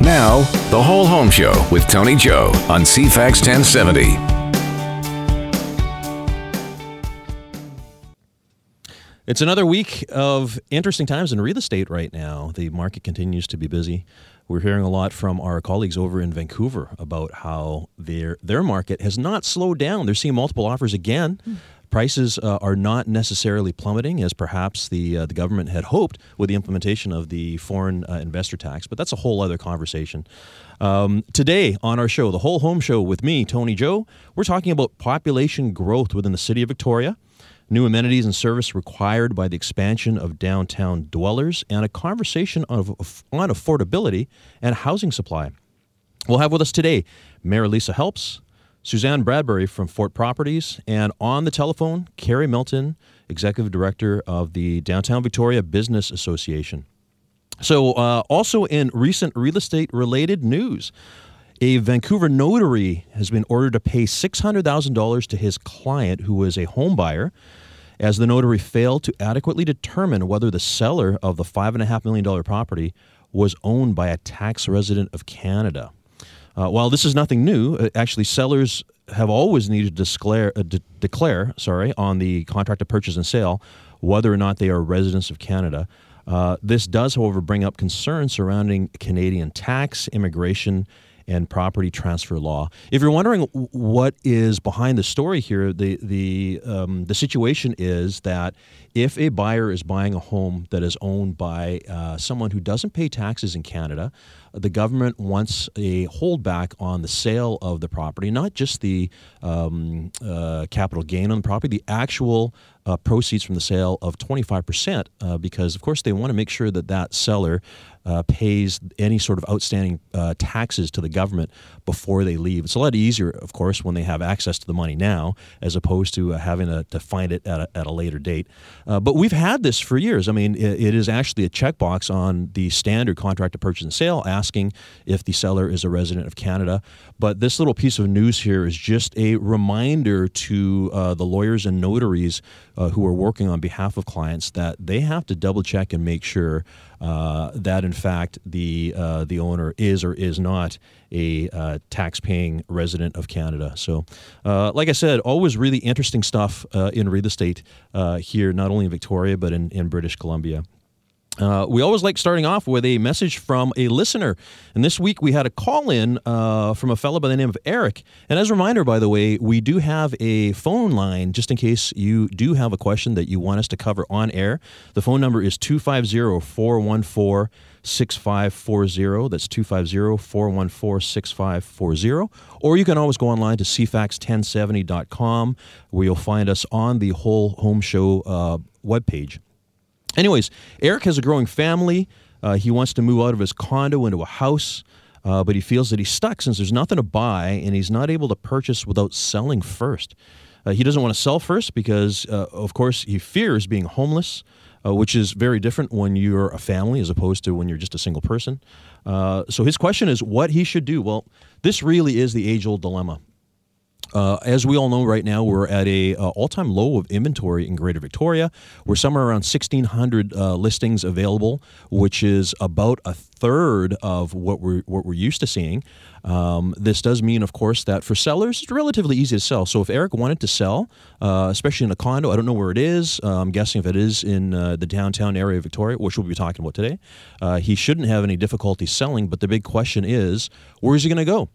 Now, the Whole Home Show with Tony Joe on CFAX 1070. It's another week of interesting times in real estate right now. The market continues to be busy. We're hearing a lot from our colleagues over in Vancouver about how their their market has not slowed down. They're seeing multiple offers again. Hmm. Prices uh, are not necessarily plummeting as perhaps the uh, the government had hoped with the implementation of the foreign uh, investor tax, but that's a whole other conversation. Um, today on our show, the Whole Home Show with me, Tony Joe, we're talking about population growth within the city of Victoria new amenities and service required by the expansion of downtown dwellers, and a conversation of, on affordability and housing supply. We'll have with us today Mayor Lisa Helps, Suzanne Bradbury from Fort Properties, and on the telephone, Kerri Milton, Executive Director of the Downtown Victoria Business Association. So, uh, also in recent real estate related news, a Vancouver notary has been ordered to pay $600,000 to his client, who was a home buyer, as the notary failed to adequately determine whether the seller of the $5.5 million property was owned by a tax resident of Canada. Uh, while this is nothing new, uh, actually, sellers have always needed to declare, uh, de- declare sorry, on the contract of purchase and sale whether or not they are residents of Canada. Uh, this does, however, bring up concerns surrounding Canadian tax, immigration, and property transfer law. If you're wondering what is behind the story here, the the um, the situation is that if a buyer is buying a home that is owned by uh, someone who doesn't pay taxes in Canada, the government wants a holdback on the sale of the property, not just the um, uh, capital gain on the property, the actual uh, proceeds from the sale of 25%, uh, because of course they want to make sure that that seller uh, pays any sort of outstanding uh, taxes to the government before they leave. It's a lot easier, of course, when they have access to the money now, as opposed to uh, having to, to find it at a, at a later date. Uh, but we've had this for years. I mean, it, it is actually a checkbox on the standard contract of purchase and sale asking if the seller is a resident of Canada. But this little piece of news here is just a reminder to uh, the lawyers and notaries uh, who are working on behalf of clients that they have to double check and make sure uh, that in fact the uh, the owner is or is not a uh, tax-paying resident of Canada. So, uh, like I said, always really interesting stuff uh, in real estate uh, here, not only in Victoria but in, in British Columbia. Uh, we always like starting off with a message from a listener. And this week we had a call in uh, from a fellow by the name of Eric. And as a reminder, by the way, we do have a phone line just in case you do have a question that you want us to cover on air. The phone number is 250 414 6540. That's 250 414 6540. Or you can always go online to cfax1070.com where you'll find us on the whole home show uh, webpage. Anyways, Eric has a growing family. Uh, he wants to move out of his condo into a house, uh, but he feels that he's stuck since there's nothing to buy and he's not able to purchase without selling first. Uh, he doesn't want to sell first because, uh, of course, he fears being homeless, uh, which is very different when you're a family as opposed to when you're just a single person. Uh, so his question is what he should do. Well, this really is the age-old dilemma. Uh, as we all know right now, we're at a uh, all-time low of inventory in Greater Victoria. We're somewhere around 1,600 uh, listings available, which is about a third of what we're what we're used to seeing. Um, this does mean, of course, that for sellers, it's relatively easy to sell. So if Eric wanted to sell, uh, especially in a condo, I don't know where it is. Uh, I'm guessing if it is in uh, the downtown area of Victoria, which we'll be talking about today, he shouldn't have any difficulty selling. But the big question is, where is he going to go?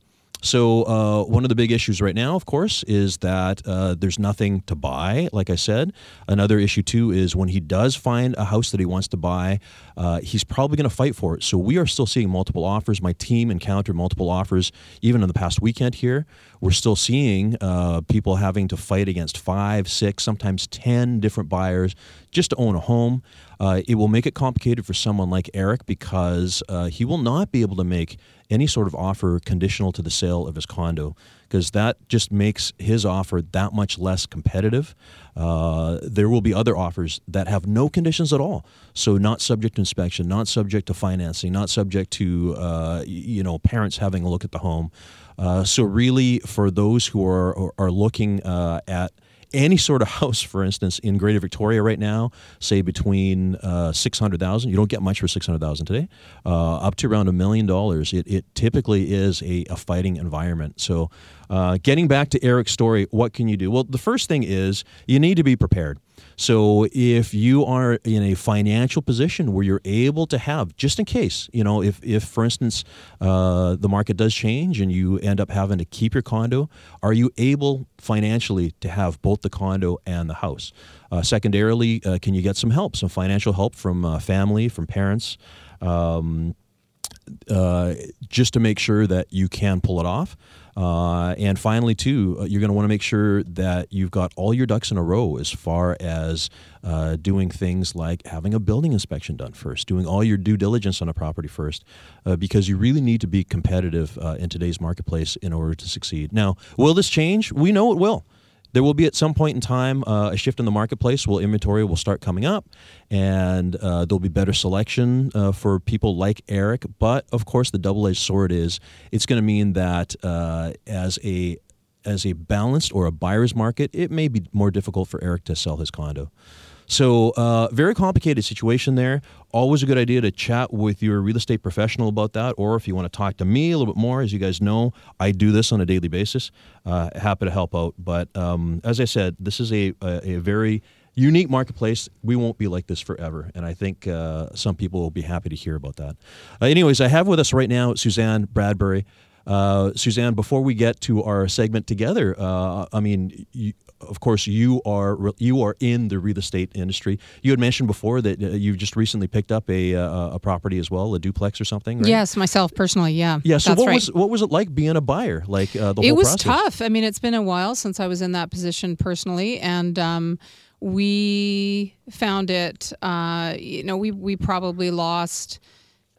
So, uh, one of the big issues right now, of course, is that uh, there's nothing to buy, like I said. Another issue, too, is when he does find a house that he wants to buy, uh, he's probably going to fight for it. So, we are still seeing multiple offers. My team encountered multiple offers even in the past weekend here. We're still seeing uh, people having to fight against five, six, sometimes 10 different buyers just to own a home. Uh, it will make it complicated for someone like Eric because uh, he will not be able to make any sort of offer conditional to the sale of his condo because that just makes his offer that much less competitive. Uh, there will be other offers that have no conditions at all, so not subject to inspection, not subject to financing, not subject to uh, you know parents having a look at the home. Uh, so really, for those who are are looking uh, at any sort of house, for instance, in Greater Victoria right now, say between uh, six hundred thousand, you don't get much for six hundred thousand today, uh, up to around a million dollars. It, it typically is a, a fighting environment. So, uh, getting back to Eric's story, what can you do? Well, the first thing is you need to be prepared. So if you are in a financial position where you're able to have, just in case, you know, if, if for instance, uh, the market does change and you end up having to keep your condo, are you able financially to have both the condo and the house? Uh, secondarily, uh, can you get some help, some financial help from uh, family, from parents? Um, uh, just to make sure that you can pull it off. Uh, and finally, too, uh, you're going to want to make sure that you've got all your ducks in a row as far as uh, doing things like having a building inspection done first, doing all your due diligence on a property first, uh, because you really need to be competitive uh, in today's marketplace in order to succeed. Now, will this change? We know it will there will be at some point in time uh, a shift in the marketplace where inventory will start coming up and uh, there'll be better selection uh, for people like Eric. But of course, the double edged sword is it's going to mean that uh, as a as a balanced or a buyer's market, it may be more difficult for Eric to sell his condo. So, uh, very complicated situation there. Always a good idea to chat with your real estate professional about that, or if you want to talk to me a little bit more, as you guys know, I do this on a daily basis. Uh, happy to help out. But um, as I said, this is a, a, a, very unique marketplace. We won't be like this forever, and I think uh, some people will be happy to hear about that. Uh, anyways, I have with us right now Suzanne Bradbury. Uh, Suzanne, before we get to our segment together, uh, I mean, you, of course, you are you are in the real estate industry. You had mentioned before that uh, you just recently picked up a uh, a property as well, a duplex or something. Right? Yes, myself personally, yeah. Yeah. So what right. was what was it like being a buyer? Like uh, the it whole was process? tough. I mean, it's been a while since I was in that position personally, and. Um, we found it, uh, you know, we, we probably lost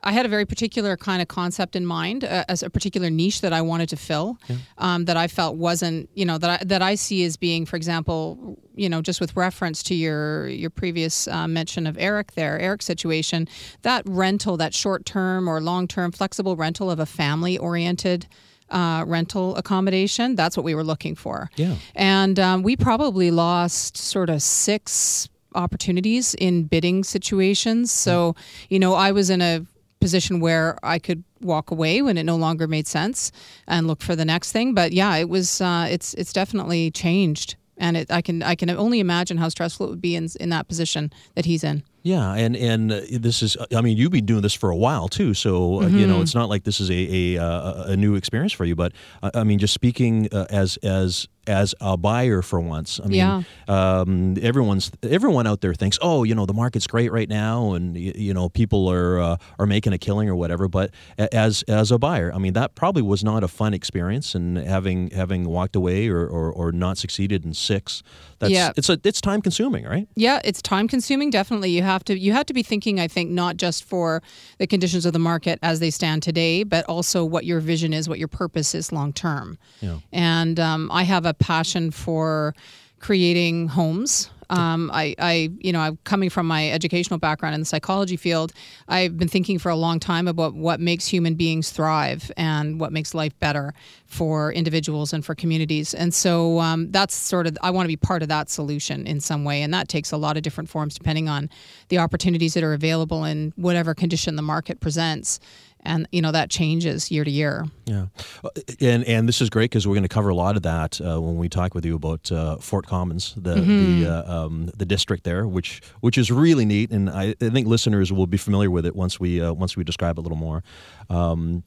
I had a very particular kind of concept in mind, uh, as a particular niche that I wanted to fill, yeah. um, that I felt wasn't, you know, that I, that I see as being, for example, you know, just with reference to your your previous uh, mention of Eric there, Eric's situation, that rental, that short term or long term flexible rental of a family oriented. Uh, rental accommodation. That's what we were looking for. Yeah. And um, we probably lost sort of six opportunities in bidding situations. So, you know, I was in a position where I could walk away when it no longer made sense and look for the next thing. But yeah, it was uh, it's it's definitely changed, and it, I can I can only imagine how stressful it would be in in that position that he's in. Yeah, and and uh, this is I mean you've been doing this for a while too, so uh, mm-hmm. you know it's not like this is a a, uh, a new experience for you. But uh, I mean, just speaking uh, as as as a buyer for once. I mean, yeah. um, everyone's everyone out there thinks, oh, you know, the market's great right now, and you, you know, people are uh, are making a killing or whatever. But as as a buyer, I mean, that probably was not a fun experience, and having having walked away or, or, or not succeeded in six, that's yeah. it's a it's time consuming, right? Yeah, it's time consuming. Definitely, you have to you have to be thinking. I think not just for the conditions of the market as they stand today, but also what your vision is, what your purpose is long term. Yeah. And um, I have a passion for creating homes. Um, I, I, you know, I'm coming from my educational background in the psychology field. I've been thinking for a long time about what makes human beings thrive and what makes life better for individuals and for communities. And so um, that's sort of, I want to be part of that solution in some way. And that takes a lot of different forms depending on the opportunities that are available in whatever condition the market presents and you know that changes year to year. Yeah, uh, and and this is great because we're going to cover a lot of that uh, when we talk with you about uh, Fort Commons, the mm-hmm. the uh, um, the district there, which which is really neat, and I, I, think listeners will be familiar with it once we uh, once we describe it a little more. Um,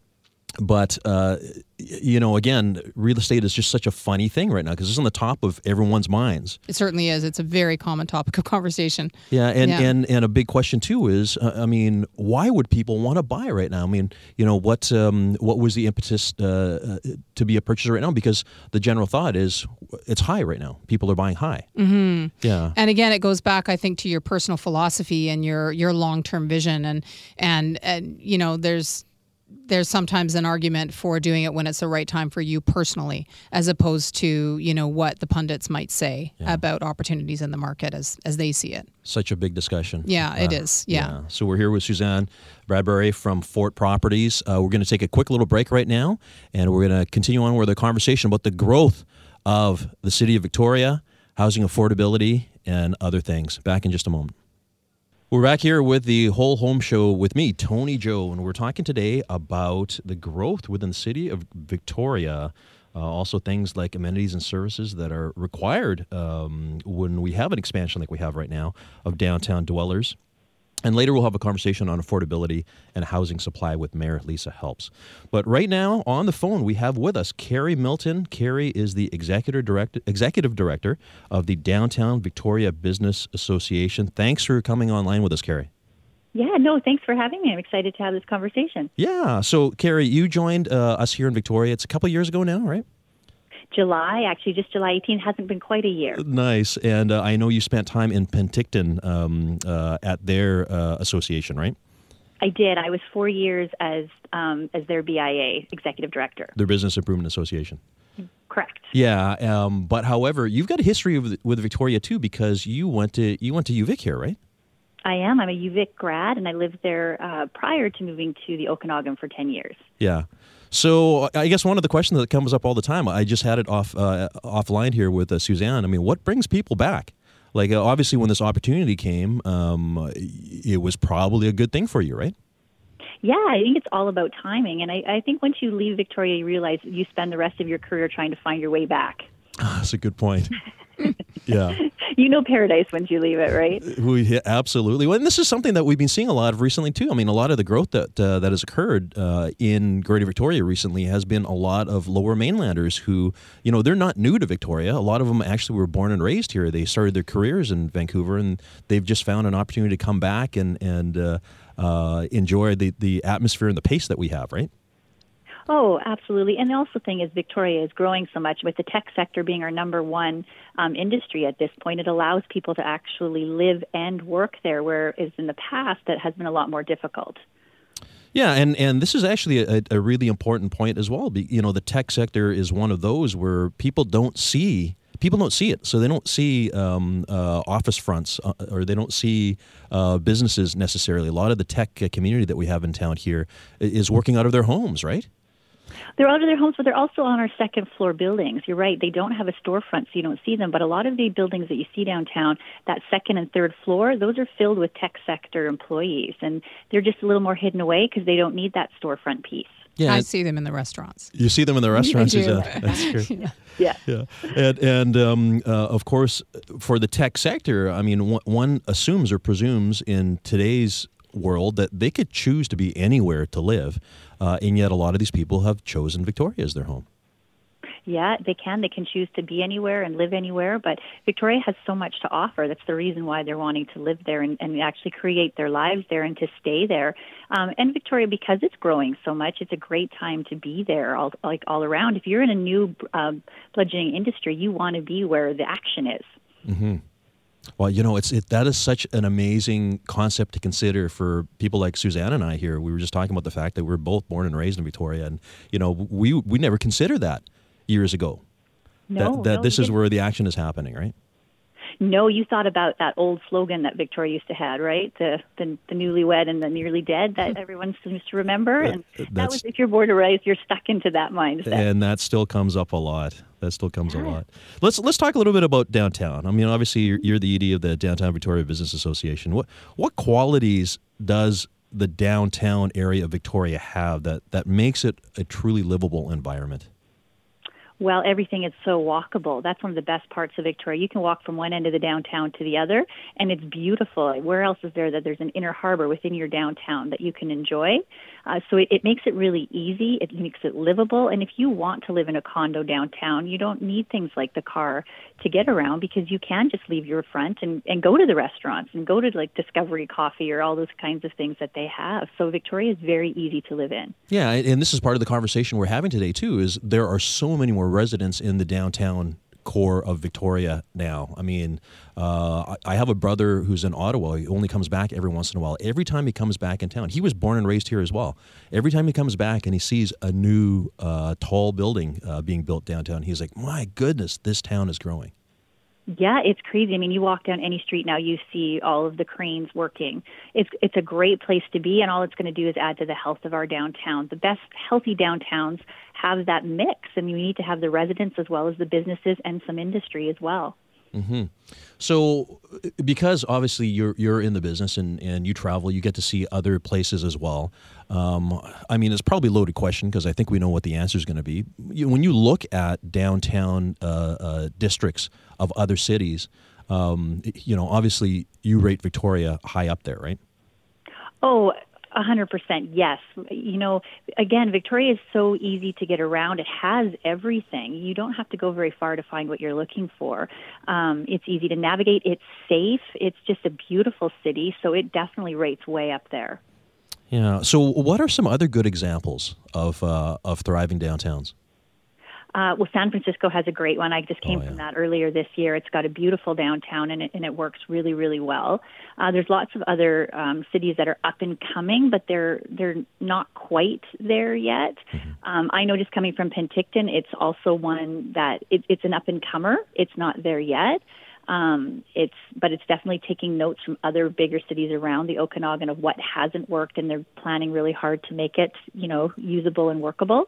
but uh, you know, again, real estate is just such a funny thing right now because it's on the top of everyone's minds. It certainly is. It's a very common topic of conversation. Yeah, and yeah. and and a big question too is, uh, I mean, why would people want to buy right now? I mean, you know, what um, what was the impetus uh, uh, to be a purchaser right now? Because the general thought is it's high right now. People are buying high. Mm-hmm. Yeah, and again, it goes back, I think, to your personal philosophy and your your long term vision, and and and you know, there's there's sometimes an argument for doing it when it's the right time for you personally, as opposed to you know what the pundits might say yeah. about opportunities in the market as as they see it. Such a big discussion. Yeah, uh, it is. Yeah. yeah. So we're here with Suzanne Bradbury from Fort Properties. Uh, we're going to take a quick little break right now, and we're going to continue on with a conversation about the growth of the city of Victoria housing affordability, and other things. Back in just a moment. We're back here with the Whole Home Show with me, Tony Joe, and we're talking today about the growth within the city of Victoria. Uh, also, things like amenities and services that are required um, when we have an expansion like we have right now of downtown dwellers. And later we'll have a conversation on affordability and housing supply with Mayor Lisa Helps. But right now on the phone we have with us Kerri Milton. Kerri is the executive director, executive director of the Downtown Victoria Business Association. Thanks for coming online with us, Kerri. Yeah, no, thanks for having me. I'm excited to have this conversation. Yeah. So, Kerri, you joined uh, us here in Victoria. It's a couple years ago now, right? July, actually, just July 18th. Hasn't been quite a year. Nice. And uh, I know you spent time in Penticton um, uh, at their uh, association, right? I did. I was four years as um, as their BIA executive director. Their Business Improvement Association. Correct. Yeah, um, but however, you've got a history with, with Victoria too because you went to you went to UVic here, right? I am. I'm a UVic grad, and I lived there uh, prior to moving to the Okanagan for ten years. Yeah. So I guess one of the questions that comes up all the time, I just had it off uh, offline here with uh, Suzanne. I mean, what brings people back? Like uh, obviously, when this opportunity came, um, it was probably a good thing for you, right? Yeah, I think it's all about timing, and I, I think once you leave Victoria, you realize you spend the rest of your career trying to find your way back. That's a good point. yeah. You know paradise once you leave it, right? We yeah, absolutely. Well, and this is something that we've been seeing a lot of recently too. I mean, a lot of the growth that uh, that has occurred uh, in Greater Victoria recently has been a lot of Lower Mainlanders who, you know, they're not new to Victoria. A lot of them actually were born and raised here. They started their careers in Vancouver, and they've just found an opportunity to come back and and uh, uh enjoy the the atmosphere and the pace that we have. Right. Oh, absolutely. And the also thing is Victoria is growing so much with the tech sector being our number one um, industry at this point. It allows people to actually live and work there, whereas in the past that has been a lot more difficult. Yeah, and, and this is actually a, a really important point as well. You know, the tech sector is one of those where people don't see people don't see it. So they don't see um, uh, office fronts uh, or they don't see uh, businesses necessarily. A lot of the tech community that we have in town here is working out of their homes, right? They're out of their homes, but they're also on our second floor buildings. You're right; they don't have a storefront, so you don't see them. But a lot of the buildings that you see downtown, that second and third floor, those are filled with tech sector employees, and they're just a little more hidden away because they don't need that storefront piece. Yeah, I see them in the restaurants. You see them in the restaurants. I do. That's great. yeah. yeah. Yeah. And, and um, uh, of course, for the tech sector, I mean, one assumes or presumes in today's world that they could choose to be anywhere to live, uh, and yet a lot of these people have chosen Victoria as their home. Yeah, they can. They can choose to be anywhere and live anywhere, but Victoria has so much to offer. That's the reason why they're wanting to live there and, and actually create their lives there and to stay there. Um, and Victoria, because it's growing so much, it's a great time to be there, all, like all around. If you're in a new um, bludgeoning industry, you want to be where the action is. Mm-hmm. Well, you know, it's it, that is such an amazing concept to consider for people like Suzanne and I here. We were just talking about the fact that we are both born and raised in Victoria, and you know, we we never considered that years ago. No, that, that no, this is where the action is happening, right? No, you thought about that old slogan that Victoria used to have, right? The the, the newlywed and the nearly dead that everyone seems to remember. And that was if you're born or raised, you're stuck into that mindset. And that still comes up a lot. That still comes yeah. a lot. Let's let's talk a little bit about downtown. I mean, obviously, you're, you're the ED of the Downtown Victoria Business Association. What what qualities does the downtown area of Victoria have that that makes it a truly livable environment? Well, everything is so walkable. That's one of the best parts of Victoria. You can walk from one end of the downtown to the other, and it's beautiful. Where else is there that there's an inner harbor within your downtown that you can enjoy? Uh, so it, it makes it really easy. It makes it livable. And if you want to live in a condo downtown, you don't need things like the car to get around because you can just leave your front and, and go to the restaurants and go to like Discovery Coffee or all those kinds of things that they have. So Victoria is very easy to live in. Yeah, and this is part of the conversation we're having today too. Is there are so many more residents in the downtown core of Victoria now. I mean, uh, I have a brother who's in Ottawa. He only comes back every once in a while. Every time he comes back in town, he was born and raised here as well. Every time he comes back and he sees a new uh, tall building uh, being built downtown, he's like, "My goodness, this town is growing." Yeah, it's crazy. I mean, you walk down any street now, you see all of the cranes working. It's it's a great place to be, and all it's going to do is add to the health of our downtown. The best healthy downtowns have that mix, and you need to have the residents as well as the businesses and some industry as well. So, because obviously you're you're in the business and, and you travel, you get to see other places as well. Um, I mean, it's probably a loaded question because I think we know what the answer is going to be. You, when you look at downtown uh, uh, districts of other cities, um, you know, obviously you rate Victoria high up there, right? Oh, a hundred percent, yes. You know, again, Victoria is so easy to get around. It has everything. You don't have to go very far to find what you're looking for. Um, it's easy to navigate. It's safe. It's just a beautiful city, so it definitely rates way up there. Yeah. So, what are some other good examples of uh, of thriving downtowns? Uh, well, San Francisco has a great one. I just came Oh, yeah. from that earlier this year. It's got a beautiful downtown, and it, and it works really, really well. Uh, there's lots of other um, cities that are up and coming, but they're they're not quite there yet. Um, I know just coming from Penticton, it's also one that it, it's an up and comer. It's not there yet. Um, it's but it's definitely taking notes from other bigger cities around the Okanagan of what hasn't worked, and they're planning really hard to make it, you know, usable and workable.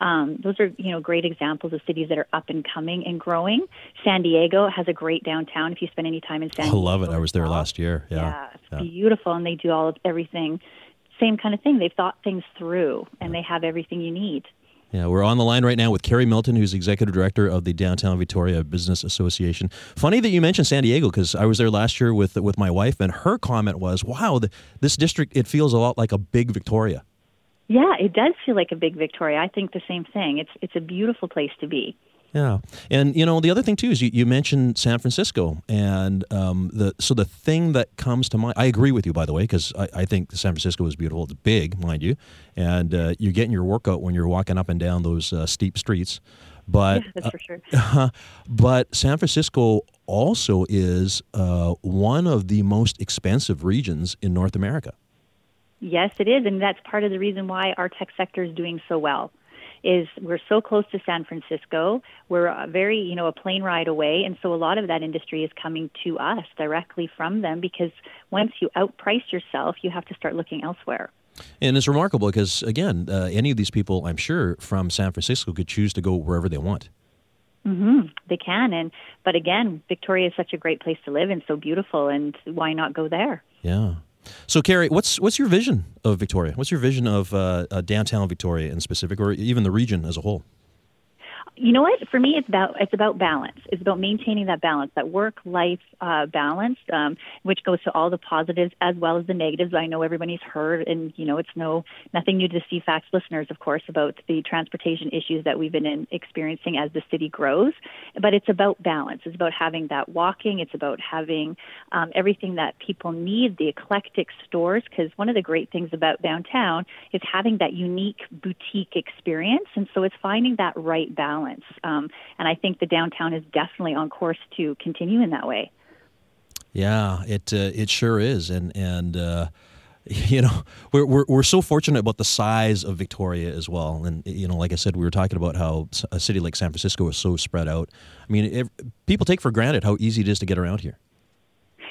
Um, those are you know great examples of cities that are up and coming and growing. San Diego has a great downtown. If you spend any time in San I Diego, love it. I was there well. last year. Yeah. Yeah, it's Yeah. beautiful, and they do all of everything. Same kind of thing. They've thought things through, and they have everything you need. Yeah, we're on the line right now with Kerri Milton, who's executive director of the Downtown Victoria Business Association. Funny that you mentioned San Diego because I was there last year with with my wife, and her comment was, "Wow, the, this district it feels a lot like a big Victoria." Yeah, it does feel like a big Victoria. I think the same thing. It's it's a beautiful place to be. Yeah, and you know the other thing too is you, you mentioned San Francisco, and um, the so the thing that comes to mind. I agree with you, by the way, because I, I think San Francisco is beautiful. It's big, mind you, and uh, you're getting your workout when you're walking up and down those uh, steep streets. But Yeah, that's for sure. but San Francisco also is uh, one of the most expensive regions in North America. Yes, it is, and that's part of the reason why our tech sector is doing so well. Is we're so close to San Francisco, we're very, you know, a plane ride away, and so a lot of that industry is coming to us directly from them because once you outprice yourself, you have to start looking elsewhere. And it's remarkable because, again, uh, any of these people, I'm sure, from San Francisco could choose to go wherever they want. They can, and but again, Victoria is such a great place to live and so beautiful, and why not go there? Yeah. So, Kerri, what's what's your vision of Victoria? What's your vision of uh, uh, downtown Victoria in specific, or even the region as a whole? You know what? For me, it's about it's about balance. It's about maintaining that balance, that work life uh, balance, um, which goes to all the positives as well as the negatives. I know everybody's heard, and you know it's no nothing new to CFAX listeners, of course, about the transportation issues that we've been in, experiencing as the city grows. But it's about balance. It's about having that walking. It's about having um, everything that people need, the eclectic stores. Because one of the great things about downtown is having that unique boutique experience, and so it's finding that right balance. Um, and I think the downtown is definitely on course to continue in that way. Yeah, it uh, it sure is, and and uh, you know we're, we're we're so fortunate about the size of Victoria as well, and you know, like I said, we were talking about how a city like San Francisco is so spread out. I mean, people take for granted how easy it is to get around here.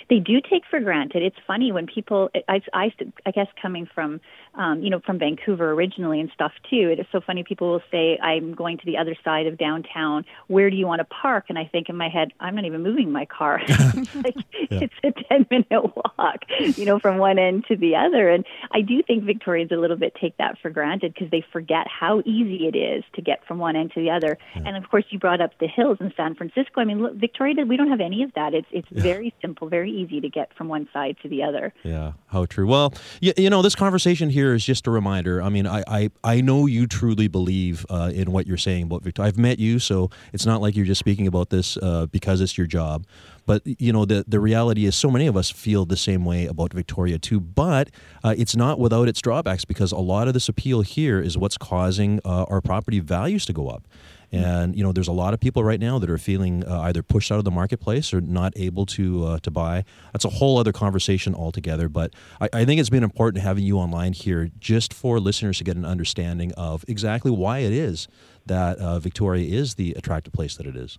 They do take for granted. It's funny when people, I, I, I guess coming from, um, you know, from Vancouver originally and stuff too. It is so funny. People will say, "I'm going to the other side of downtown. Where do you want to park?" And I think in my head, I'm not even moving my car. like, It's a ten minute walk, you know, from one end to the other. And I do think Victorians a little bit take that for granted because they forget how easy it is to get from one end to the other. And of course, you brought up the hills in San Francisco. I mean, look, Victoria, we don't have any of that. It's it's very simple, very easy to get from one side to the other. Yeah, how true. Well, you, you know, this conversation here is just a reminder. I mean, I I, I know you truly believe uh, in what you're saying about Victoria. I've met you, so it's not like you're just speaking about this uh, because it's your job. But you know, the the reality is, so many of us feel the same way about Victoria too. But uh, it's not without its drawbacks because a lot of this appeal here is what's causing uh, our property values to go up. And you know, there's a lot of people right now that are feeling uh, either pushed out of the marketplace or not able to uh, to buy. That's a whole other conversation altogether. But I, I think it's been important having you online here, just for listeners to get an understanding of exactly why it is that uh, Victoria is the attractive place that it is.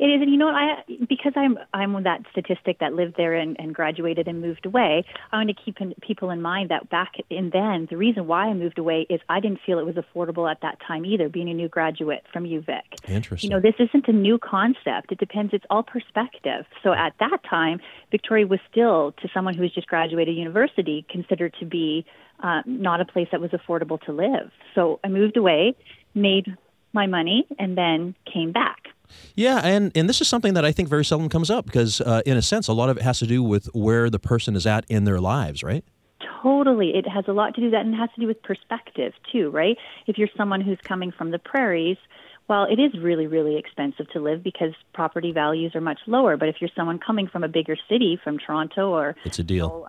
It is, and you know what? I because I'm I'm that statistic that lived there and, and graduated and moved away. I want to keep in, people in mind that back in then, the reason why I moved away is I didn't feel it was affordable at that time either. Being a new graduate from UVic, Interesting. you know, this isn't a new concept. It depends. It's all perspective. So at that time, Victoria was still, to someone who was just graduated university, considered to be uh, not a place that was affordable to live. So I moved away, made my money, and then came back. Yeah, and, and this is something that I think very seldom comes up because, uh, in a sense, a lot of it has to do with where the person is at in their lives, right? Totally. It has a lot to do with that and it has to do with perspective too, right? If you're someone who's coming from the prairies, well, it is really, really expensive to live because property values are much lower. But if you're someone coming from a bigger city, from Toronto or It's a deal.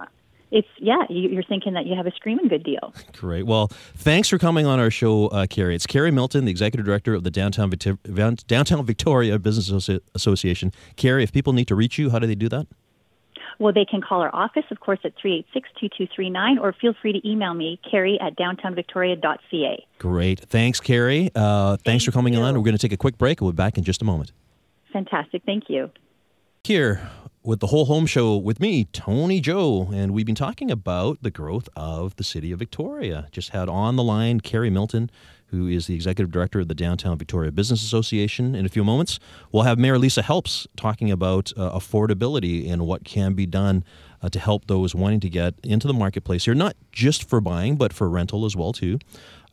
It's yeah, you- you're thinking that you have a screaming good deal. Great. Well, thanks for coming on our show, uh, Kerri. It's Kerri Milton, the executive director of the Downtown, Victor- Downtown Victoria Business Associ- Association. Kerri, if people need to reach you, how do they do that? Well, they can call our office, of course, at 386-2239, or feel free to email me, kerri at downtownvictoria.ca. Great. Thanks, Kerri. Uh, thanks for coming you. on. We're going to take a quick break. We'll be back in just a moment. Fantastic. Thank you. Here with the whole home show with me, Tony Joe, and we've been talking about the growth of the city of Victoria. Just had on the line Kerri Milton, who is the executive director of the Downtown Victoria Business Association. In a few moments, we'll have Mayor Lisa Helps talking about uh, affordability and what can be done uh, to help those wanting to get into the marketplace here, not just for buying, but for rental as well too.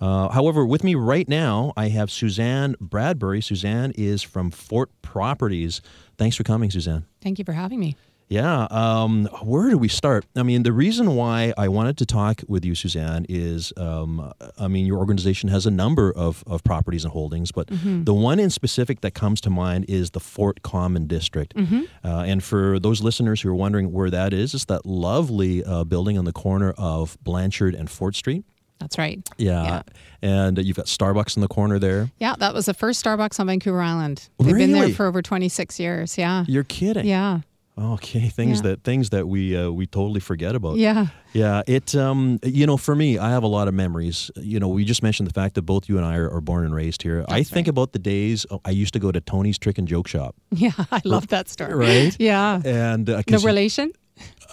Uh, however, with me right now, I have Suzanne Bradbury. Suzanne is from Fort Properties. Thanks for coming, Suzanne. Thank you for having me. Yeah. Um, where do we start? I mean, the reason why I wanted to talk with you, Suzanne, is um, I mean, your organization has a number of, of properties and holdings, but the one in specific that comes to mind is the Fort Common District. Uh, and for those listeners who are wondering where that is, it's that lovely uh, building on the corner of Blanchard and Fort Street. That's right. Yeah. Yeah. And uh, you've got Starbucks in the corner there. Yeah, that was the first Starbucks on Vancouver Island. They've been there for over 26 years. Yeah. You're kidding. Yeah. Okay, things Yeah. that things that we uh, we totally forget about. Yeah. Yeah, it um you know for me I have a lot of memories. You know, we just mentioned the fact that both you and I are, are born and raised here. I think right. about the days oh, I used to go to Tony's Trick and Joke Shop. Yeah. I love that story. Right? Yeah. And uh, No relation?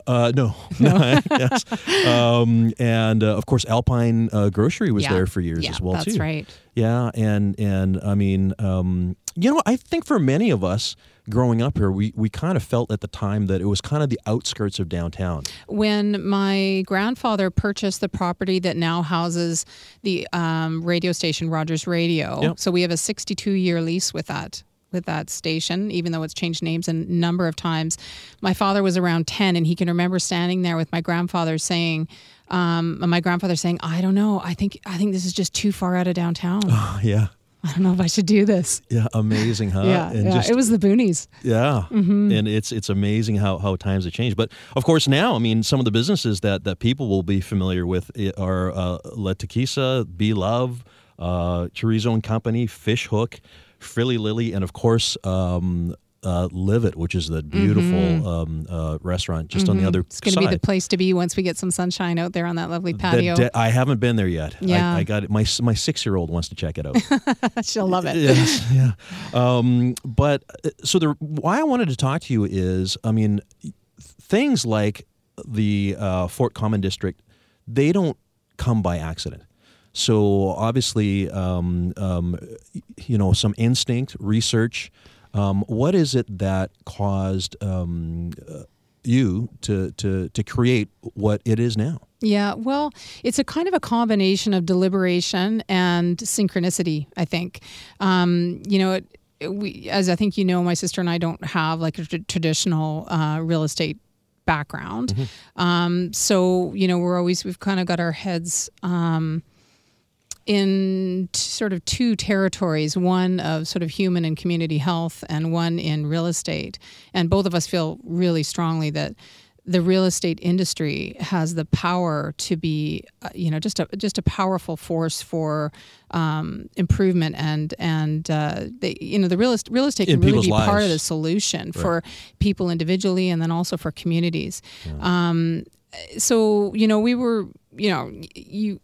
uh no. no. yes. Um and uh, of course Alpine uh, Grocery was Yeah. there for years yeah, as well that's too. right. Yeah, and and I mean, um, you know, I think for many of us growing up here, we we kind of felt at the time that it was kind of the outskirts of downtown. When my grandfather purchased the property that now houses the um, radio station Rogers Radio, Yep. so we have a 62 year lease with that with that station, even though it's changed names a number of times. My father was around 10, and he can remember standing there with my grandfather saying. Um, my grandfather saying, "I don't know. I think I think this is just too far out of downtown. yeah, I don't know if I should do this." yeah, amazing, huh? yeah, and yeah. just it was the boonies. Yeah, and it's it's amazing how, how times have changed. But of course, now I mean, some of the businesses that, that people will be familiar with are uh, La Taquisa, Be Love, uh, Chorizo and Company, Fish Hook, Frilly Lily, and of course, um, uh, Live It, which is the beautiful um, uh, restaurant just on the other It's going to be the place to be once we get some sunshine out there on that lovely patio. de- I haven't been there yet. Yeah. I, I got it. My my six year old wants to check it out. She'll love it. yes, yeah. Um, but uh, so the why I wanted to talk to you is, I mean, things like the uh, Fort Common District, they don't come by accident. So obviously, um, um, you know, some instinct, research. Um, what is it that caused um, uh, you to, to to create what it is now? Yeah, well, it's a kind of a combination of deliberation and synchronicity. I think, um, you know, it, it- we, as I think you know, my sister and I don't have like a tr- traditional uh, real estate background. Um, so you know, we're always we've kind of got our heads. Um, in t- sort of two territories one of sort of human and community health and one in real estate. And both of us feel really strongly that the real estate industry has the power to be uh, you know just a just a powerful force for um, improvement and and uh, they, you know the real, est- real estate can really be part of the solution for people individually and then also for communities. Um, so you know we were you know you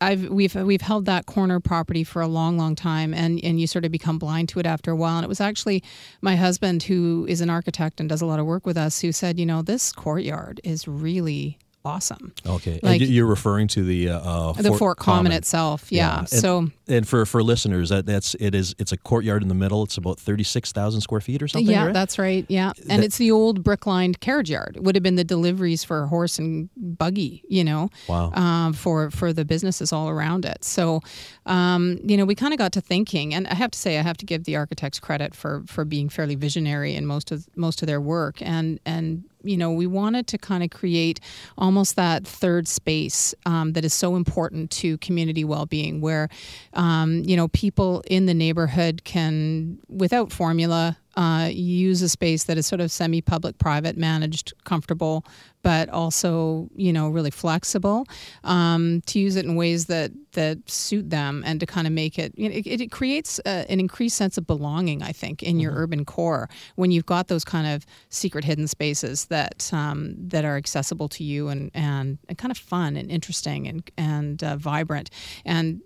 I've we've we've held that corner property for a long, long time, and and you sort of become blind to it after a while. And it was actually my husband, who is an architect and does a lot of work with us, who said, you know, this courtyard is really awesome. Okay, Like- and you're referring to the uh, uh, The Fort, Common, itself, yeah. And- So and for for listeners, that that's it is it's a courtyard in the middle. It's about thirty six thousand square feet or something. yeah, right? that's right. Yeah, and That- it's the old brick-lined carriage yard. It would have been the deliveries for horse and buggy, you know, Wow. um, for for the businesses all around it. So, um, you know, we kind of got to thinking, and I have to say, I have to give the architects credit for for being fairly visionary in most of most of their work, and and you know, we wanted to kind of create almost that third space um, that is so important to community well-being, where um, you know people in the neighborhood can, without formula, uh, use a space that is sort of semi-public, private, managed, comfortable, but also you know really flexible um, to use it in ways that that suit them and to kind of make it you know, it, it creates a, an increased sense of belonging. I think in your urban core when you've got those kind of secret hidden spaces that um, that are accessible to you and, and and kind of fun and interesting and and uh, vibrant and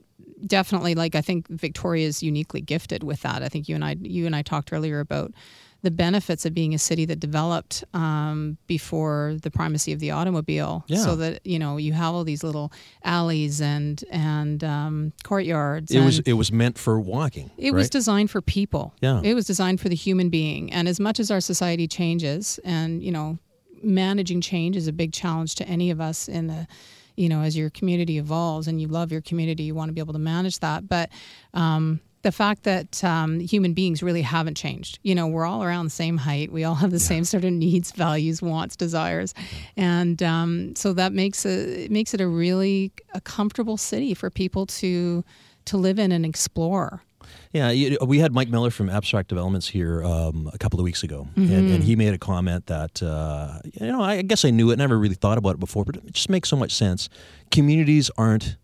definitely like I think Victoria is uniquely gifted with that. I think you and I you and I talked earlier about the benefits of being a city that developed um, before the primacy of the automobile, Yeah. so that you know you have all these little alleys and and um, courtyards. it was it was meant for walking. it was designed for people. Yeah. It was designed for the human being. And as much as our society changes and, you know, managing change is a big challenge to any of us in the you know, as your community evolves and you love your community, you want to be able to manage that. But um, the fact that um, human beings really haven't changed. You know, we're all around the same height. We all have the same sort of needs, values, wants, desires, and um, so that makes a, it makes it a really a comfortable city for people to to live in and explore. Yeah, you- we had Mike Miller from Abstract Developments here um, a couple of weeks ago, Mm-hmm. and, and he made a comment that uh, you know I guess I knew it, never really thought about it before, but it just makes so much sense. Communities aren't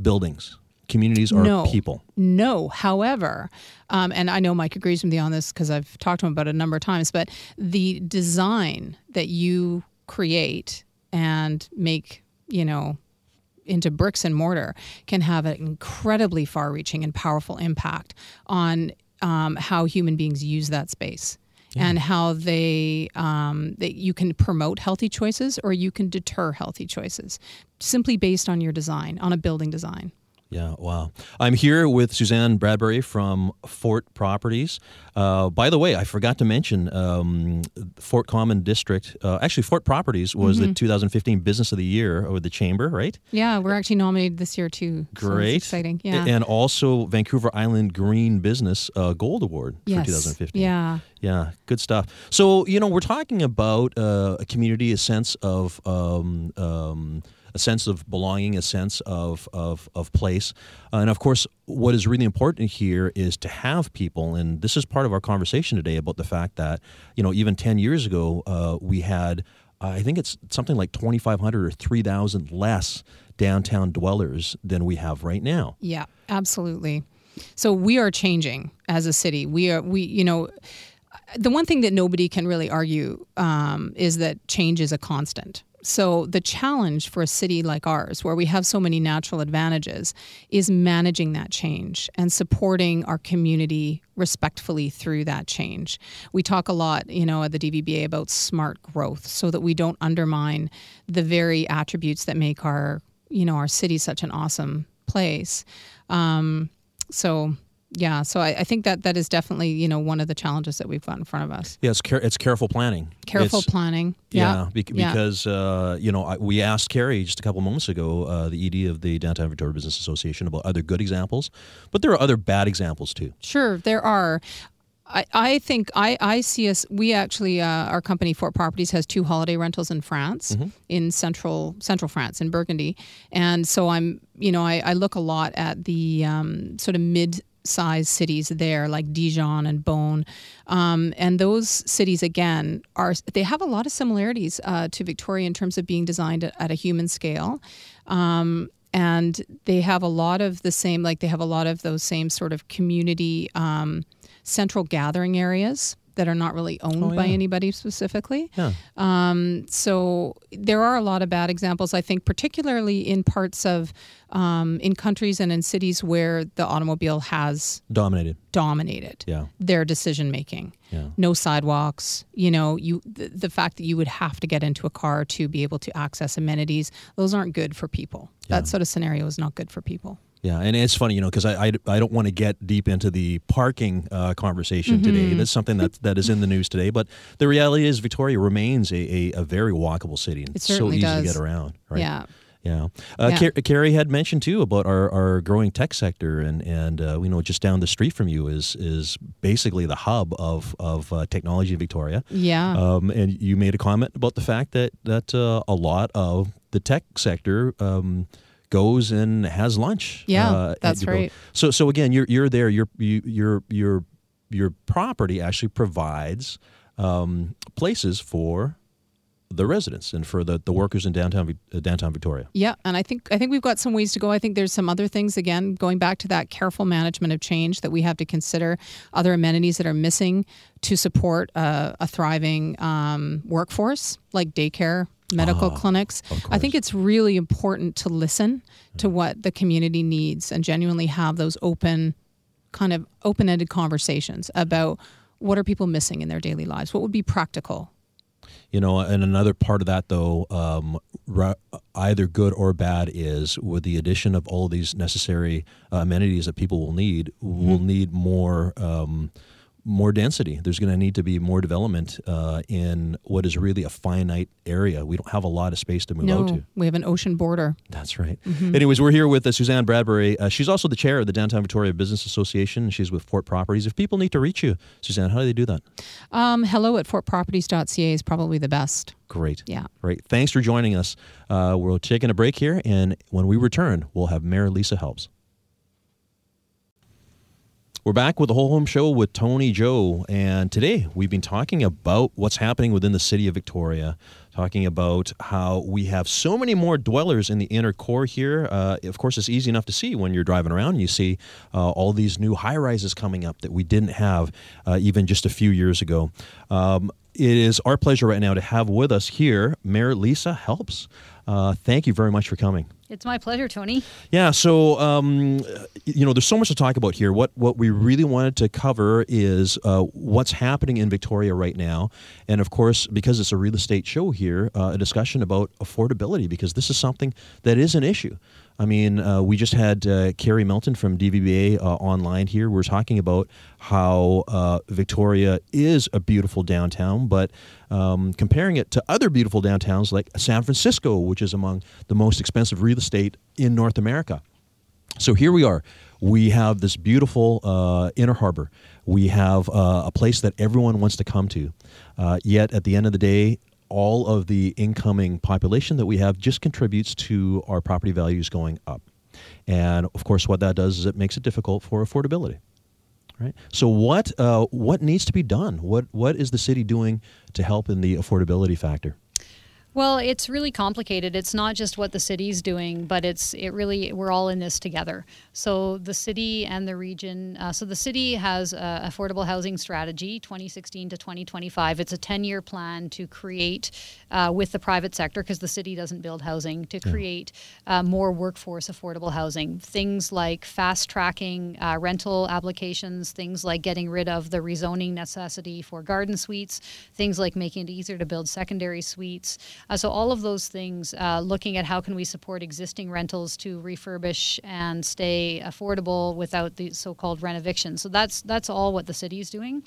buildings; communities are No. people. No. However, um, and I know Mike agrees with me on this because I've talked to him about it a number of times, but the design that you create and make, you know, into bricks and mortar can have an incredibly far reaching and powerful impact on um, how human beings use that space. And how they um, that you can promote healthy choices or you can deter healthy choices, simply based on your design, on a building design. Yeah, wow. I'm here with Suzanne Bradbury from Fort Properties. Uh, by the way, I forgot to mention um, Fort Common District. Uh, actually, Fort Properties was Mm-hmm. the 2015 Business of the Year with the Chamber, right? Yeah, we're actually nominated this year too. so Great. exciting. Yeah. And also Vancouver Island Green Business uh, Gold Award yes. for 2015. Yeah. Yeah, good stuff. So, you know, we're talking about uh, a community, a sense of um, um, a sense of belonging, a sense of of, of place, uh, and of course, what is really important here is to have people. And this is part of our conversation today about the fact that you know, even ten years ago, uh, we had. I think it's something like 2,500 or 3,000 less downtown dwellers than we have right now. Yeah, absolutely. So we are changing as a city. We are we you know the one thing that nobody can really argue um, is that change is a constant. So the challenge for a city like ours, where we have so many natural advantages, is managing that change and supporting our community respectfully through that change. We talk a lot, you know, at the DVBA about smart growth, so that we don't undermine the very attributes that make our, you know, our city such an awesome place. Um, so yeah, so I, I think that that is definitely you know one of the challenges that we've got in front of us. Yeah, it's care- it's careful planning. Careful It's- planning. Yeah, bec- Yeah. because uh, you know I, we asked Kerri just a couple moments ago, uh, the ED of the Downtown Victoria Business Association, about other good examples, but there are other bad examples too. Sure, there are. I, I think I, I see us. We actually, uh, our company Fort Properties has two holiday rentals in France, in central central France, in Burgundy, and so I'm, you know, I, I look a lot at the um, sort of mid sized cities there like Dijon and Beaune. Um, and those cities, again, are they have a lot of similarities uh, to Victoria in terms of being designed at, at a human scale. Um, and they have a lot of the same, like they have a lot of those same sort of community um, central gathering areas that are not really owned Oh, by anybody specifically. Yeah. Um, so there are a lot of bad examples, I think, particularly in parts of, um, in countries and in cities where the automobile has Dominated. dominated Yeah. their decision making. Yeah. No sidewalks. You know, you the, the fact that you would have to get into a car to be able to access amenities. Those aren't good for people. That sort of scenario is not good for people. Yeah, and it's funny, you know, because I, I, I don't want to get deep into the parking uh, conversation today. Mm-hmm. That's something that that is in the news today. But the reality is, Victoria remains a, a, a very walkable city. And It so easy does. to get around. Right? Yeah. Yeah. Uh, Yeah. Car- Kerri had mentioned too about our, our growing tech sector, and and uh, we know just down the street from you is is basically the hub of of uh, technology in Victoria. Yeah. Um, and you made a comment about the fact that that uh, a lot of the tech sector um, goes and has lunch. Yeah, uh, that's right. So so again, you're you're there. Your you, your your your property actually provides um, places for the residents and for the, the workers in downtown uh, downtown Victoria. Yeah, and I think I think we've got some ways to go. I think there's some other things again going back to that careful management of change that we have to consider. Other amenities that are missing to support uh, a thriving um, workforce, like daycare, medical clinics. I think it's really important to listen to what the community needs and genuinely have those open, kind of open-ended conversations about what are people missing in their daily lives. What would be practical You know, and another part of that, though, um, either good or bad, is with the addition of all these necessary uh, amenities that people will need, will need more. Um, more density. There's going to need to be more development uh, in what is really a finite area. We don't have a lot of space to move out no, to. we have an ocean border. That's right. Anyways, we're here with uh, Suzanne Bradbury. Uh, she's also the chair of the Downtown Victoria Business Association. She's with Fort Properties. If people need to reach you, Suzanne, how do they do that? Um, hello at fortproperties.ca is probably the best. Great. Yeah. Great. Thanks for joining us. Uh, we're taking a break here, and when we return, we'll have Mayor Lisa Helps. We're back with the Whole Home Show with Tony Joe, and today we've been talking about what's happening within the city of Victoria, talking about how we have so many more dwellers in the inner core here. Uh, of course, it's easy enough to see when you're driving around. And you see uh, all these new high rises coming up that we didn't have uh, even just a few years ago. Um, it is our pleasure right now to have with us here Mayor Lisa Helps. Uh, thank you very much for coming. It's my pleasure, Tony. Yeah, so um, you know, there's so much to talk about here. What what we really wanted to cover is uh, what's happening in Victoria right now, and of course, because it's a real estate show here, uh, a discussion about affordability because this is something that is an issue. I mean, uh, we just had uh, Kerri Milton from DVBA uh, online here. We're talking about how uh, Victoria is a beautiful downtown, but um, comparing it to other beautiful downtowns like San Francisco, which is among the most expensive real estate in North America. So here we are. We have this beautiful uh, inner harbor. We have uh, a place that everyone wants to come to. Uh, yet at the end of the day, all of the incoming population that we have just contributes to our property values going up. And of course, what that does is it makes it difficult for affordability. Right. So what uh, what needs to be done? What what is the city doing to help in the affordability factor? Well, it's really complicated. It's not just what the city's doing, but it's it really we're all in this together. So the city and the region. Uh, so the city has a affordable housing strategy, 2016 to 2025. It's a 10-year plan to create uh, with the private sector because the city doesn't build housing to create uh, more workforce affordable housing. Things like fast tracking uh, rental applications, things like getting rid of the rezoning necessity for garden suites, things like making it easier to build secondary suites. Uh, so all of those things, uh, looking at how can we support existing rentals to refurbish and stay affordable without the so-called renoviction. So that's that's all what the city is doing.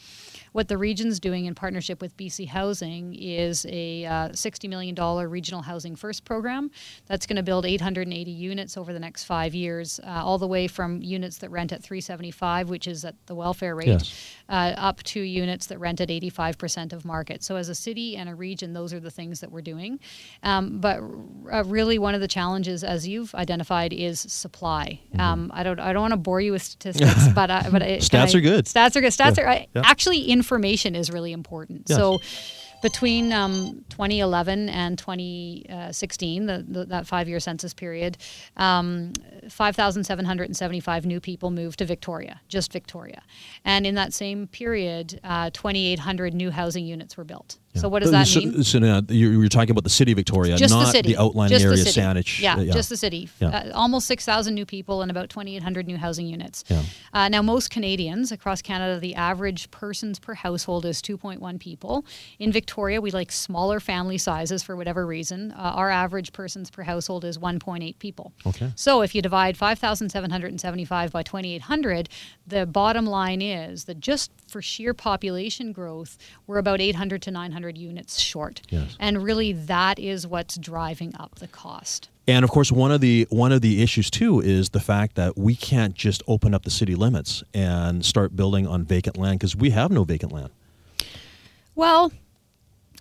What the region's doing in partnership with BC Housing is a uh, $60 million regional housing first program that's going to build 880 units over the next five years, uh, all the way from units that rent at 375, which is at the welfare rate, Yes. uh, up to units that rent at 85% of market. So as a city and a region, those are the things that we're doing. Um, but uh, really, one of the challenges, as you've identified, is supply. Mm-hmm. Um, I don't I don't want to bore you with statistics, but uh, but I, Stats I- are good. Stats are good. Stats Yeah. are I, Yeah. actually information is really important. Yes. So between um, 2011 and 2016, the, the, that five-year census period, um, 5,775 new people moved to Victoria, just Victoria, and in that same period, uh, 2,800 new housing units were built. So what does that so, mean? So now you're, you're talking about the city of Victoria, just not the city, outlying just area, the city. Saanich. Yeah, uh, just the city. Yeah. Uh, almost 6,000 new people and about 2,800 new housing units. Yeah. Uh, now, most Canadians across Canada, the average persons per household is 2.1 people. In Victoria, we like smaller family sizes for whatever reason. Uh, our average persons per household is 1.8 people. Okay. So if you divide 5,775 by 2,800, the bottom line is that just for sheer population growth, we're about 800 to 900 units short. Yes. And really, that is what's driving up the cost. And of course, one of the one of the issues too is the fact that we can't just open up the city limits and start building on vacant land because we have no vacant land. Well,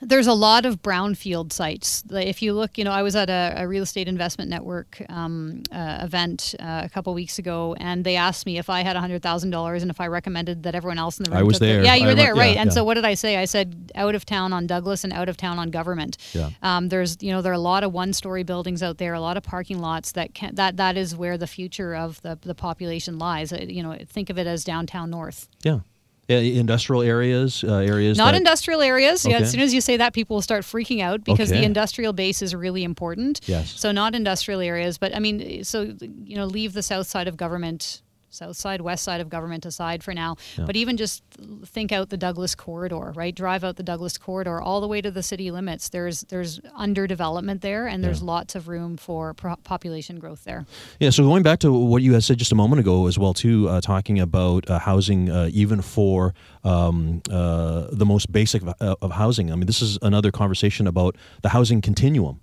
there's a lot of brownfield sites. If you look, you know, I was at a, a real estate investment network um, uh, event uh, a couple weeks ago, and they asked me if I had hundred thousand dollars and if I recommended that everyone else in the room. I was there. yeah, you I were there, remem- right? yeah, and so what did I say? I said out of town on Douglas and out of town on government. Yeah. Um, there's, you know, there are a lot of one-story buildings out there, a lot of parking lots that can that that is where the future of the the population lies. Uh, You know, think of it as downtown north. Yeah, industrial areas, uh, areas Not that, industrial areas. Yeah, as soon as you say that, people will start freaking out because the industrial base is really important. Yes. So not industrial areas, but I mean, so you know, leave the south side of government, south side, west side of government aside for now. But even just think out the Douglas corridor, right? Drive out the Douglas corridor all the way to the city limits. There's there's underdevelopment there, and there's lots of room for pro- population growth there. Yeah, so going back to what you had said just a moment ago as well, too, uh, talking about uh, housing, uh, even for um, uh, the most basic of, uh, of housing. I mean, this is another conversation about the housing continuum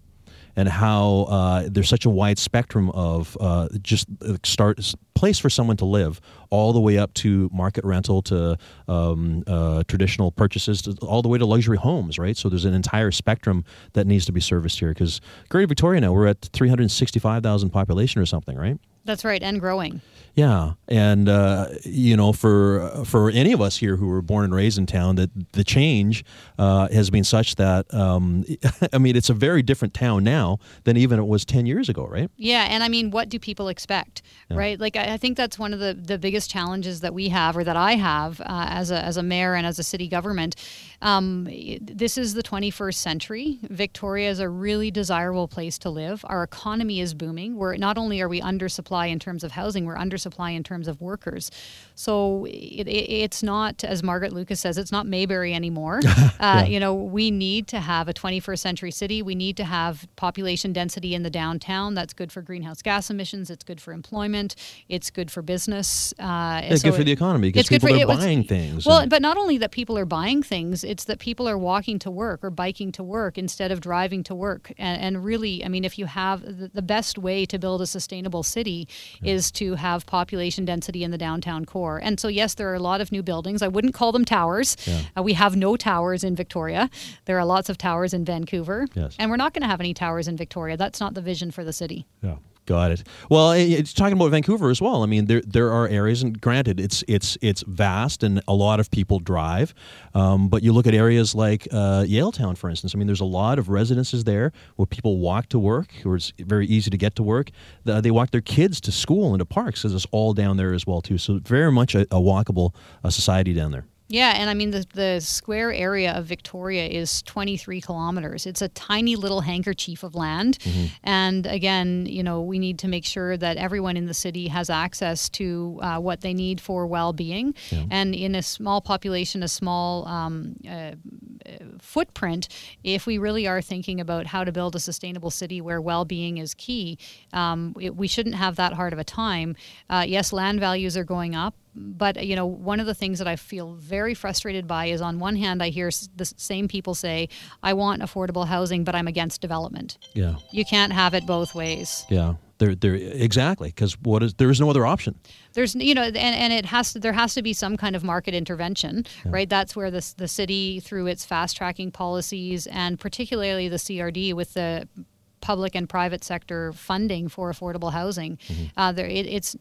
and how uh, there's such a wide spectrum of uh, just start place for someone to live, all the way up to market rental to um, uh, traditional purchases, to, all the way to luxury homes, right? So there's an entire spectrum that needs to be serviced here. Because Greater Victoria now we're at 365,000 population or something, right? That's right, and growing. Yeah, and uh, you know, for for any of us here who were born and raised in town, that the change uh, has been such that um, I mean, it's a very different town now than even it was ten years ago, right? Yeah, and I mean, what do people expect, right? Like, I, I think that's one of the, the biggest challenges that we have, or that I have uh, as a as a mayor and as a city government. Um, this is the 21st century. Victoria is a really desirable place to live. Our economy is booming. We're not only are we undersupply in terms of housing, we're undersupply in terms of workers. So it, it, it's not, as Margaret Lucas says, it's not Mayberry anymore. uh, You know, we need to have a 21st century city. We need to have population density in the downtown. That's good for greenhouse gas emissions. It's good for employment. It's good for business. Uh, It's good for the economy because it's good people for- are it was- buying things. Well, and- but not only that people are buying things, it's that people are walking to work or biking to work instead of driving to work. And, and really, I mean, if you have the, the best way to build a sustainable city is to have population density in the downtown core. And so, yes, there are a lot of new buildings. I wouldn't call them towers. Uh, we have no towers in Victoria. There are lots of towers in Vancouver. Yes. And we're not going to have any towers in Victoria. That's not the vision for the city. Yeah. Got it. Well, it's talking about Vancouver as well. I mean, there there are areas, and granted, it's it's it's vast, and a lot of people drive. Um, but you look at areas like uh, Yaletown, for instance. I mean, there's a lot of residences there where people walk to work, or it's very easy to get to work. The- they walk their kids to school and to parks because it's all down there as well too. So very much a, a walkable uh, society down there. Yeah, and I mean the the square area of Victoria is 23 kilometers. It's a tiny little handkerchief of land, and again, you know, we need to make sure that everyone in the city has access to uh, what they need for well-being. And in a small population, a small um, uh, footprint, if we really are thinking about how to build a sustainable city where well-being is key, um, it, we shouldn't have that hard of a time. Uh, yes, land values are going up, but you know, one of the things that I feel very frustrated by is, on one hand, I hear the same people say, "I want affordable housing, but I'm against development." Yeah. You can't have it both ways. Yeah. There, there, exactly. Because what is there is no other option. there's you know and, and it has to there has to be some kind of market intervention right that's where the, the city through its fast tracking policies and particularly the crd with the public and private sector funding for affordable housing. Uh, there, it, it's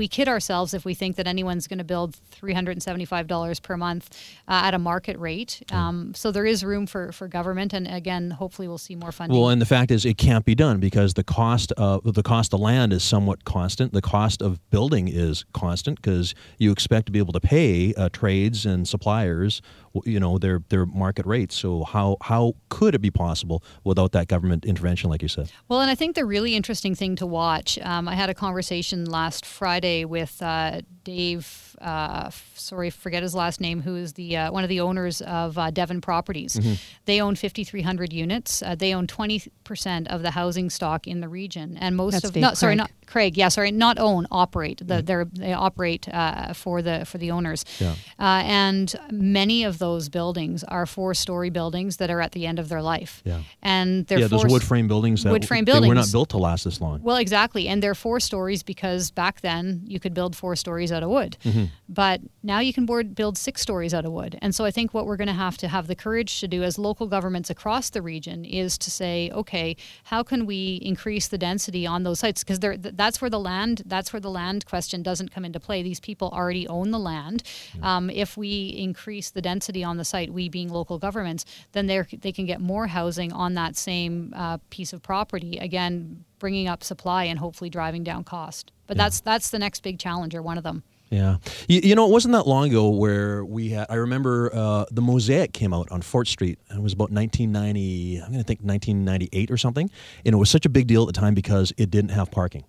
we kid ourselves if we think that anyone's going to build three hundred and seventy five dollars per month uh, at a market rate. Um, so there is room for for government, and again, hopefully, we'll see more funding. Well, and the fact is, it can't be done because the cost of the cost of land is somewhat constant. The cost of building is constant because you expect to be able to pay uh, trades and suppliers, you know, their their market rates. So how how could it be possible without that government intervention, like you said? Well, and I think the really interesting thing to watch, um, I had a conversation last Friday with uh, Dave. Uh, f- sorry, forget his last name. Who is the uh, one of the owners of uh, Devon Properties? They own 5,300 units. Uh, they own 20 percent of the housing stock in the region, and most That's of Dave no, sorry, not Craig. Yeah, sorry, not own, operate. The, they're, they operate uh, for the for the owners. Yeah. Uh, and many of those buildings are four-story buildings that are at the end of their life. Yeah. And they're yeah, those wood frame buildings that wood frame they were not built to last this long. Well, exactly. And they're four stories because back then you could build four stories out of wood. Mm-hmm. But now you can board, build six stories out of wood. And so I think what we're going to have to have the courage to do as local governments across the region is to say, okay, how can we increase the density on those sites? Because th- that's where the land that's where the land question doesn't come into play. These people already own the land. Um, if we increase the density on the site, we being local governments, then they they can get more housing on that same uh, piece of property. Again, bringing up supply and hopefully driving down cost. But that's that's the next big challenge or one of them. Yeah, you, you know, it wasn't that long ago where we had. I remember uh, the Mosaic came out on Fort Street. It was about 1990. I'm going to think 1998 or something, and it was such a big deal at the time because it didn't have parking.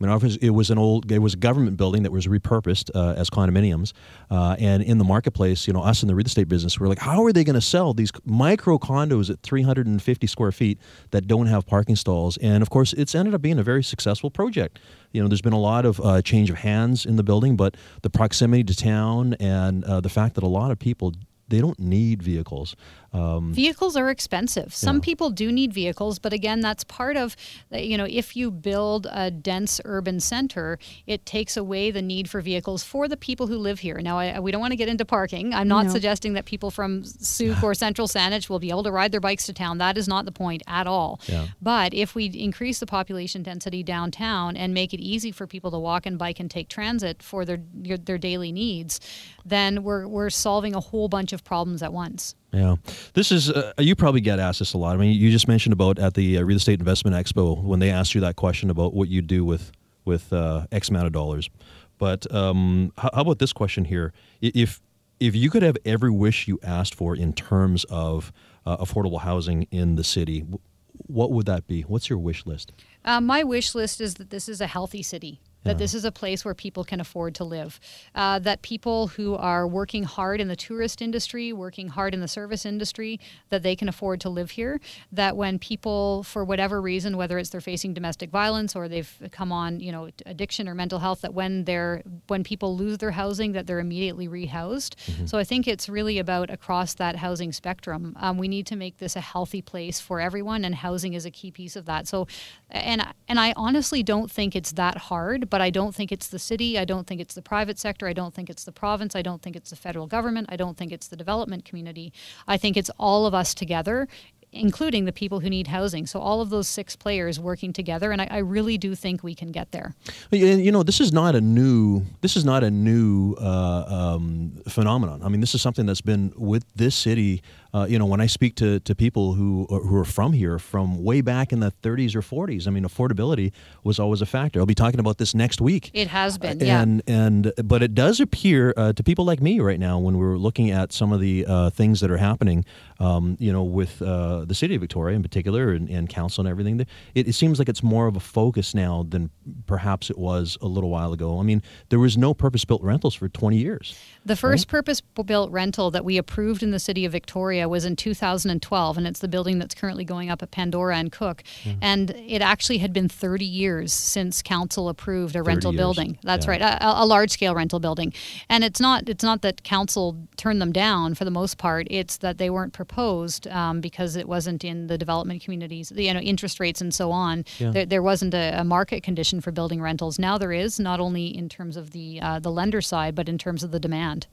Mean, it was an old, it was a government building that was repurposed uh, as condominiums, uh, and in the marketplace, you know, us in the real estate business, we're like, how are they going to sell these micro condos at 350 square feet that don't have parking stalls? And of course, it's ended up being a very successful project. You know, there's been a lot of uh, change of hands in the building, but the proximity to town and uh, the fact that a lot of people they don't need vehicles. Um, Vehicles are expensive. Some Yeah. people do need vehicles, but again, that's part of, you know, if you build a dense urban center, it takes away the need for vehicles for the people who live here. Now, I, we don't want to get into parking. I'm not No. suggesting that people from Sooke or Central Saanich will be able to ride their bikes to town. That is not the point at all. Yeah. But if we increase the population density downtown and make it easy for people to walk and bike and take transit for their their daily needs, then we're we're solving a whole bunch of problems at once. Yeah, this is uh, you probably get asked this a lot. I mean, you just mentioned about at the uh, real estate investment expo when they asked you that question about what you do with with uh, X amount of dollars. But um, how, how about this question here? If if you could have every wish you asked for in terms of uh, affordable housing in the city, what would that be? What's your wish list? Uh, my wish list is that this is a healthy city. That Yeah. this is a place where people can afford to live. Uh, that people who are working hard in the tourist industry, working hard in the service industry, that they can afford to live here. That when people, for whatever reason, whether it's they're facing domestic violence or they've come on, you know, addiction or mental health, that when they're when people lose their housing, that they're immediately rehoused. So I think it's really about across that housing spectrum. Um, we need to make this a healthy place for everyone, and housing is a key piece of that. So, and and I honestly don't think it's that hard, but I don't think it's the city, I don't think it's the private sector, I don't think it's the province, I don't think it's the federal government, I don't think it's the development community. I think it's all of us together. Including the people who need housing. So, all of those six players working together. And I, I really do think we can get there. You know, this is not a new this is not a new uh, um, phenomenon. I mean, this is something that's been with this city. Uh, you know, when I speak to, to people who who are from here from way back in the 30s or 40s, I mean, affordability was always a factor. I'll be talking about this next week. It has been, yeah. And and but it does appear uh, to people like me right now when we're looking at some of the uh, things that are happening, um, you know, with uh, the city of Victoria in particular and, and council and everything. It, it seems like it's more of a focus now than perhaps it was a little while ago. I mean, there was no purpose-built rentals for 20 years. The first purpose built rental that we approved in the city of Victoria was in 2012, and it's the building that's currently going up at Pandora and Cook. And it actually had been 30 years since council approved a rental years. building. That's Yeah. right, a, a large scale rental building. And it's not it's not that council turned them down for the most part. It's that they weren't proposed um, because it wasn't in the development communities, the, you know, interest rates and so on. Yeah. There, there wasn't a, a market condition for building rentals. Now there is, not only in terms of the uh, the lender side, but in terms of the demand.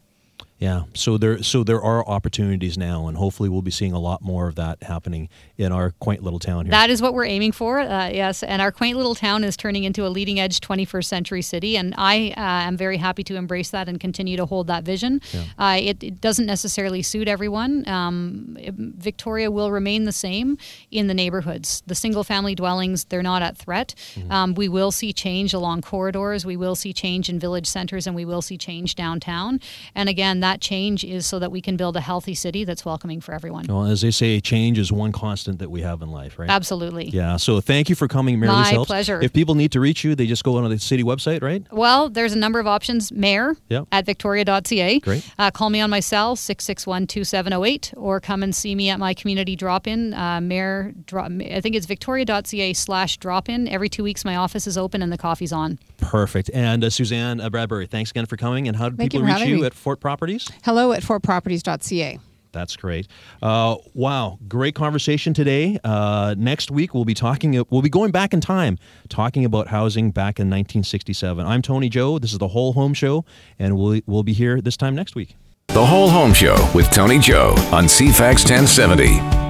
Yeah, so there so there are opportunities now, and hopefully we'll be seeing a lot more of that happening in our quaint little town here. That is what we're aiming for, uh, yes. And our quaint little town is turning into a leading edge 21st century city, and I uh, am very happy to embrace that and continue to hold that vision. Yeah. Uh, it, it doesn't necessarily suit everyone. Um, Victoria will remain the same in the neighborhoods. The single family dwellings, they're not at threat. Um, we will see change along corridors, we will see change in village centers, and we will see change downtown. And again, that change is so that we can build a healthy city that's welcoming for everyone. well, as they say, change is one constant that we have in life, right? Absolutely. Yeah. So thank you for coming, Mayor My Helps. pleasure. If people need to reach you, they just go on the city website, right? Well, there's a number of options. Mayor Yep. at victoria.ca. Great. Uh, call me on my cell, 661 2708, or come and see me at my community drop in. Uh, Mayor, drop, I think it's victoria.ca slash drop in. Every two weeks, my office is open and the coffee's on. Perfect. And uh, Suzanne Bradbury, thanks again for coming. And how do Thank people reach you me. at Fort Properties? Hello at fortproperties.ca. That's great. Uh, wow, great conversation today. Uh, next week we'll be talking. We'll be going back in time, talking about housing back in 1967. I'm Tony Joe. This is the Whole Home Show, and we'll we'll be here this time next week. The Whole Home Show with Tony Joe on CFAX 1070.